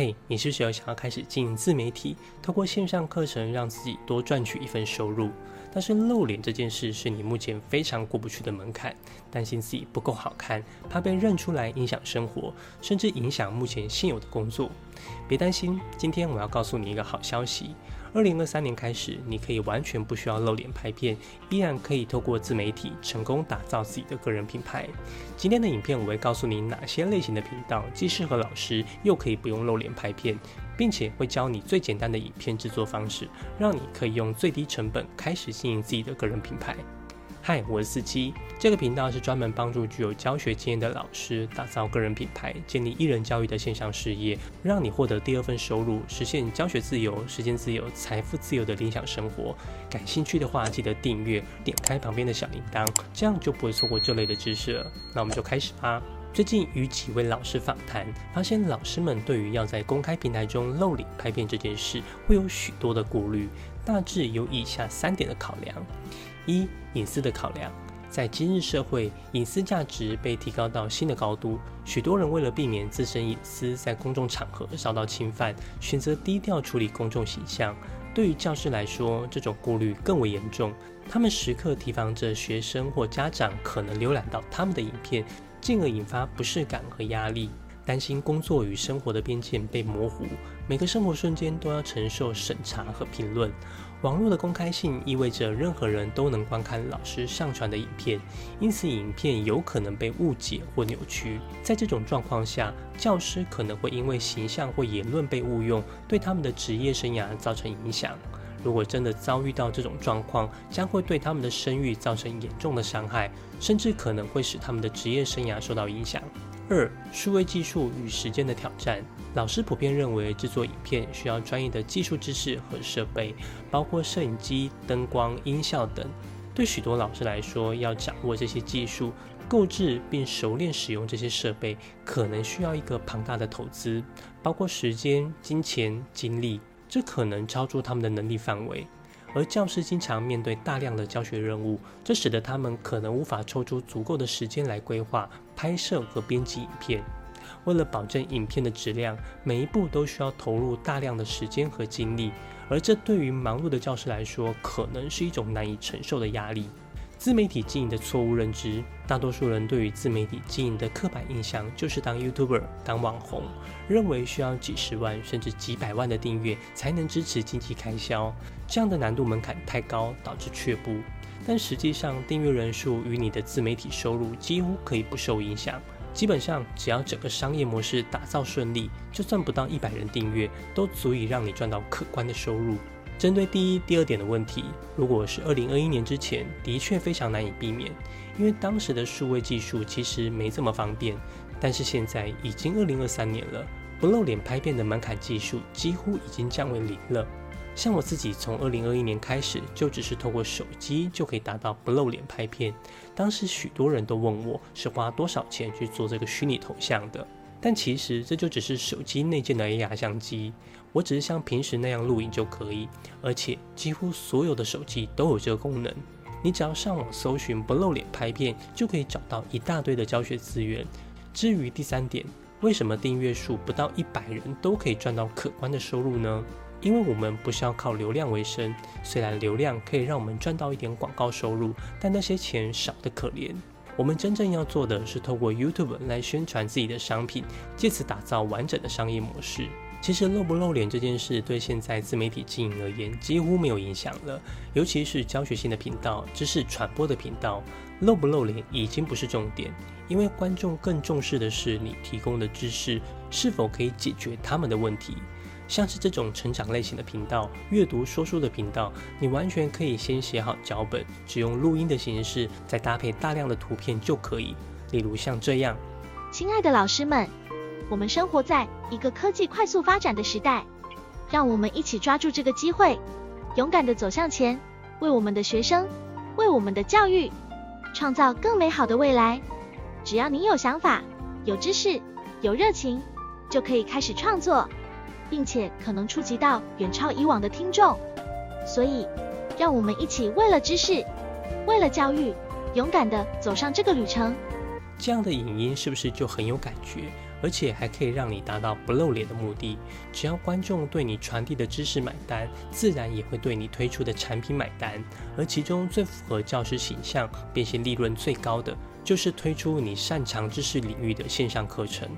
嘿，你是不是想要开始经营自媒体，透过线上课程让自己多赚取一份收入？但是露脸这件事是你目前非常过不去的门槛，担心自己不够好看，怕被认出来影响生活，甚至影响目前现有的工作。别担心，今天我要告诉你一个好消息。二零二三年开始，你可以完全不需要露脸拍片，依然可以透过自媒体成功打造自己的个人品牌。今天的影片我会告诉你哪些类型的频道既适合老师，又可以不用露脸拍片，并且会教你最简单的影片制作方式，让你可以用最低成本开始经营自己的个人品牌。嗨，我是四七。这个频道是专门帮助具有教学经验的老师打造个人品牌，建立艺人教育的线上事业，让你获得第二份收入，实现教学自由、时间自由、财富自由的理想生活。感兴趣的话，记得订阅，点开旁边的小铃铛，这样就不会错过这类的知识了。那我们就开始吧。最近与几位老师访谈，发现老师们对于要在公开平台中露脸拍片这件事，会有许多的顾虑，大致有以下三点的考量。一、隐私的考量，在今日社会，隐私价值被提高到新的高度。许多人为了避免自身隐私在公众场合遭到侵犯，选择低调处理公众形象。对于教师来说，这种顾虑更为严重。他们时刻提防着学生或家长可能浏览到他们的影片，进而引发不适感和压力。担心工作与生活的边界被模糊，每个生活瞬间都要承受审查和评论。网络的公开性意味着任何人都能观看老师上传的影片，因此影片有可能被误解或扭曲。在这种状况下，教师可能会因为形象或言论被误用，对他们的职业生涯造成影响。如果真的遭遇到这种状况，将会对他们的声誉造成严重的伤害，甚至可能会使他们的职业生涯受到影响。二、数位技术与时间的挑战。老师普遍认为，制作影片需要专业的技术知识和设备，包括摄影机、灯光、音效等。对许多老师来说，要掌握这些技术、购置并熟练使用这些设备，可能需要一个庞大的投资，包括时间、金钱、精力，这可能超出他们的能力范围。而教师经常面对大量的教学任务，这使得他们可能无法抽出足够的时间来规划、拍摄和编辑影片。为了保证影片的质量，每一步都需要投入大量的时间和精力，而这对于忙碌的教师来说，可能是一种难以承受的压力。自媒体经营的错误认知，大多数人对于自媒体经营的刻板印象就是当 YouTuber、当网红，认为需要几十万甚至几百万的订阅才能支持经济开销，这样的难度门槛太高，导致却步。但实际上，订阅人数与你的自媒体收入几乎可以不受影响。基本上，只要整个商业模式打造顺利，就算不到一百人订阅，都足以让你赚到可观的收入。针对第一、第二点的问题，如果是二零二一年之前，的确非常难以避免，因为当时的数位技术其实没这么方便。但是现在已经二零二三年了，不露脸拍片的门槛技术几乎已经降为零了。像我自己从二零二一年开始，就只是透过手机就可以达到不露脸拍片。当时许多人都问我是花多少钱去做这个虚拟头像的，但其实这就只是手机内建的 AR 相机，我只是像平时那样录影就可以，而且几乎所有的手机都有这个功能。你只要上网搜寻不露脸拍片，就可以找到一大堆的教学资源。至于第三点，为什么订阅数不到一百人都可以赚到可观的收入呢？因为我们不是要靠流量为生，虽然流量可以让我们赚到一点广告收入，但那些钱少得可怜。我们真正要做的是透过 YouTube 来宣传自己的商品，借此打造完整的商业模式。其实露不露脸这件事，对现在自媒体经营而言几乎没有影响了，尤其是教学性的频道、知识传播的频道，露不露脸已经不是重点，因为观众更重视的是你提供的知识是否可以解决他们的问题。像是这种成长类型的频道、阅读说书的频道，你完全可以先写好脚本，只用录音的形式，再搭配大量的图片就可以。例如像这样，亲爱的老师们，我们生活在一个科技快速发展的时代，让我们一起抓住这个机会，勇敢地走向前，为我们的学生，为我们的教育，创造更美好的未来。只要你有想法、有知识、有热情，就可以开始创作。并且可能触及到远超以往的听众，所以让我们一起为了知识，为了教育，勇敢的走上这个旅程。这样的影音是不是就很有感觉？而且还可以让你达到不露脸的目的。只要观众对你传递的知识买单，自然也会对你推出的产品买单。而其中最符合教师形象、变现利润最高的，就是推出你擅长知识领域的线上课程。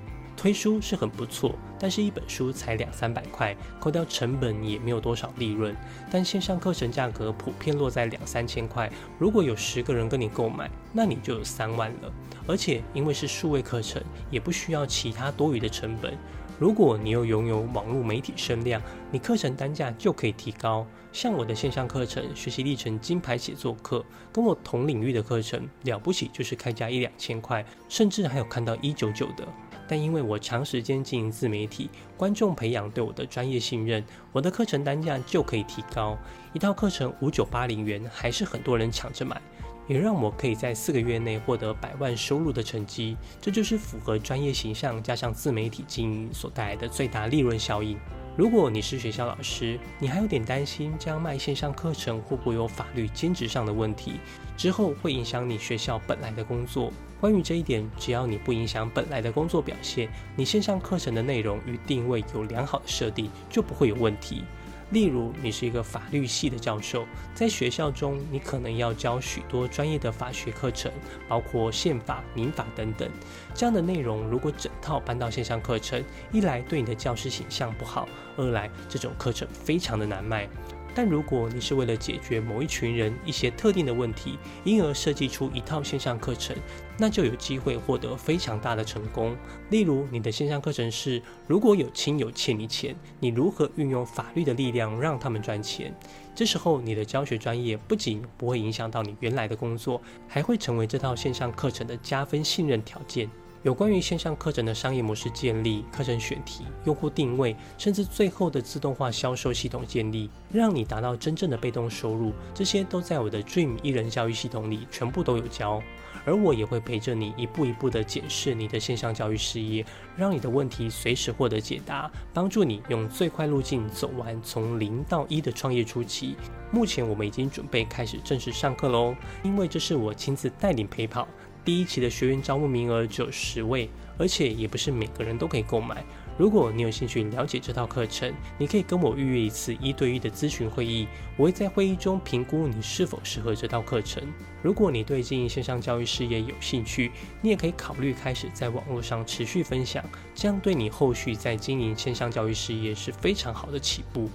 推书是很不错，但是一本书才两三百块，扣掉成本也没有多少利润。但线上课程价格普遍落在两三千块，如果有十个人跟你购买，那你就有三万了。而且因为是数位课程，也不需要其他多余的成本。如果你又拥有网络媒体声量，你课程单价就可以提高。像我的线上课程《学习历程金牌写作课》，跟我同领域的课程了不起就是开价一两千块，甚至还有看到一九九的。但因为我长时间经营自媒体，观众培养对我的专业信任，我的课程单价就可以提高。一套课程五九八零元，还是很多人抢着买，也让我可以在四个月内获得百万收入的成绩。这就是符合专业形象加上自媒体经营所带来的最大利润效应。如果你是学校老师，你还有点担心这样卖线上课程会不会有法律兼职上的问题，之后会影响你学校本来的工作。关于这一点，只要你不影响本来的工作表现，你线上课程的内容与定位有良好的设定，就不会有问题。例如，你是一个法律系的教授，在学校中，你可能要教许多专业的法学课程，包括宪法、民法等等。这样的内容如果整套搬到线上课程，一来对你的教师形象不好，二来这种课程非常的难卖。但如果你是为了解决某一群人一些特定的问题，因而设计出一套线上课程，那就有机会获得非常大的成功。例如，你的线上课程是：如果有亲友欠你钱，你如何运用法律的力量让他们赚钱？这时候，你的教学专业不仅不会影响到你原来的工作，还会成为这套线上课程的加分信任条件。有关于线上课程的商业模式建立、课程选题、用户定位，甚至最后的自动化销售系统建立，让你达到真正的被动收入，这些都在我的 Dream 一人教育系统里全部都有教。而我也会陪着你一步一步的检视你的线上教育事业，让你的问题随时获得解答，帮助你用最快路径走完从零到一的创业初期。目前我们已经准备开始正式上课喽，因为这是我亲自带领陪跑。第一期的学员招募名额只有十位，而且也不是每个人都可以购买。如果你有兴趣了解这套课程，你可以跟我预约一次一对一的咨询会议，我会在会议中评估你是否适合这套课程。如果你对经营线上教育事业有兴趣，你也可以考虑开始在网络上持续分享，这样对你后续在经营线上教育事业是非常好的起步。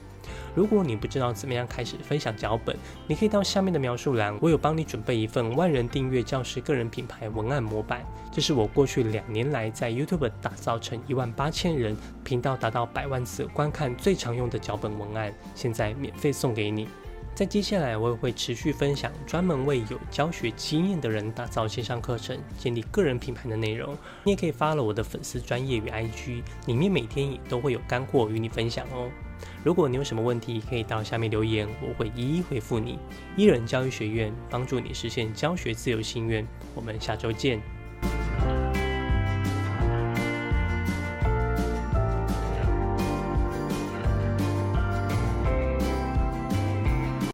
如果你不知道怎么样开始分享脚本，你可以到下面的描述栏，我有帮你准备一份万人订阅教师个人品牌文案模板。这是我过去两年来在 YouTube 打造成一万八千人频道达到百万次观看最常用的脚本文案，现在免费送给你。在接下来，我也会持续分享专门为有教学经验的人打造线上课程、建立个人品牌的内容。你也可以发了我的粉丝专业与 IG，里面每天也都会有干货与你分享哦。如果你有什么问题，可以到下面留言，我会一一回复你。伊人教育学院帮助你实现教学自由心愿，我们下周见。